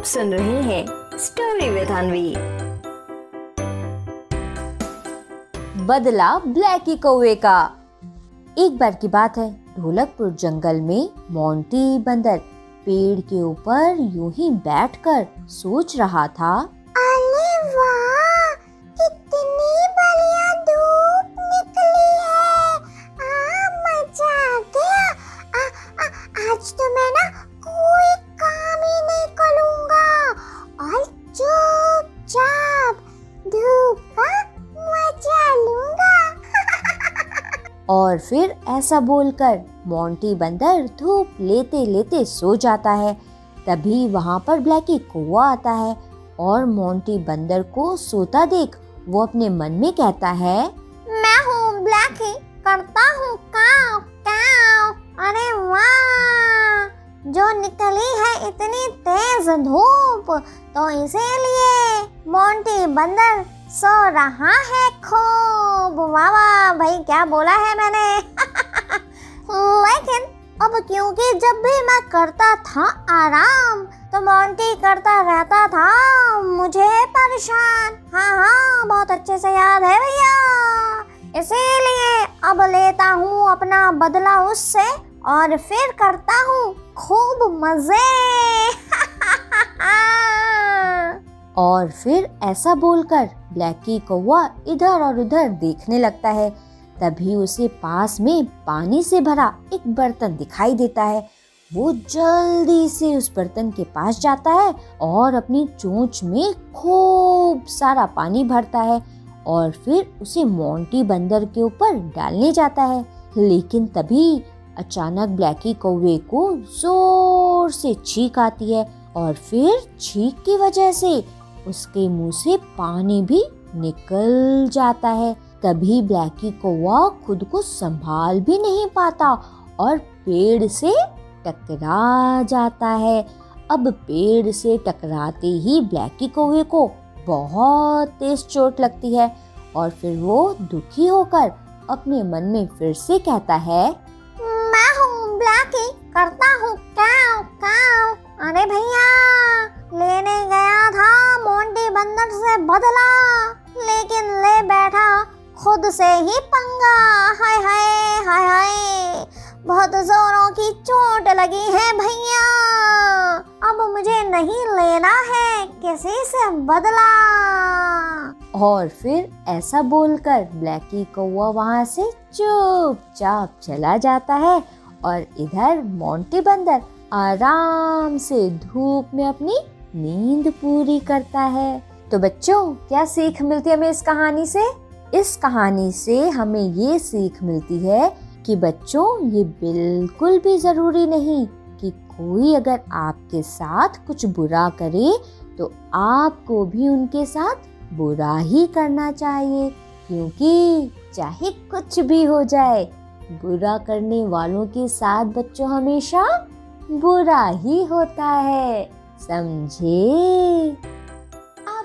आप सुन रहे हैं स्टोरी विद अनवी बदला ब्लैकी कौवे का। एक बार की बात है ढोलकपुर जंगल में मोंटी बंदर पेड़ के ऊपर यूँ ही बैठकर सोच रहा था। अरे वाह कितनी बढ़िया धूप निकली है। आ मज़ा आ गया। आ, आ, आज तो और फिर ऐसा बोलकर मोंटी बंदर धूप लेते लेते सो जाता है। तभी वहाँ पर ब्लैकी कौवा आता है और मोंटी बंदर को सोता देख वो अपने मन में कहता है, मैं हूँ ब्लैकी, करता हूँ काव काव अरे वाह! जो निकली है इतनी तेज धूप तो इसीलिए मोंटी बंदर सो रहा है खूब। वाह भाई, क्या बोला है मैंने? लेकिन अब क्योंकि जब भी मैं करता था आराम तो मोंटी करता रहता था, मुझे परेशान। हाँ हाँ बहुत अच्छे से याद है भैया। इसीलिए अब लेता हूँ अपना बदला उससे और फिर करता हूँ खूब मज़े। और फिर ऐसा बोलकर ब्लैकी कौवा इधर और उधर देखने लगता है। तभी उसे पास में पानी से भरा एक बर्तन दिखाई देता है। वो जल्दी से उस बर्तन के पास जाता है और अपनी चोंच में खूब सारा पानी भरता है और फिर उसे मोंटी बंदर के ऊपर डालने जाता है। लेकिन तभी अचानक ब्लैकी कौवे को ज़ोर से छींक आती है और फिर छींक की वजह से उसके मुँह से पानी भी निकल जाता है। तभी ब्लैकी कौवा खुद को संभाल भी नहीं पाता और पेड़ से टकरा जाता है। अब पेड़ से टकराते ही ब्लैकी कौवे को बहुत तेज चोट लगती है और फिर वो दुखी होकर अपने मन में फिर से कहता है, मैं हूँ ब्लैकी, करता हूँ काव अरे भैया बदला। लेकिन ले बैठा खुद से ही पंगा। हाय हाय हाय हाय। बहुत जोरों की चोट लगी है भैया। अब मुझे नहीं लेना है किसी से बदला। और फिर ऐसा बोलकर ब्लैकी कौवा वहाँ से चुपचाप चला जाता है और इधर मोंटी बंदर आराम से धूप में अपनी नींद पूरी करता है। तो बच्चों, क्या सीख मिलती है हमें इस कहानी से? इस कहानी से हमें ये सीख मिलती है कि बच्चों, ये बिल्कुल भी ज़रूरी नहीं कि कोई अगर आपके साथ कुछ बुरा करे तो आपको भी उनके साथ बुरा ही करना चाहिए। क्योंकि चाहे कुछ भी हो जाए, बुरा करने वालों के साथ बच्चों हमेशा बुरा ही होता है। समझे?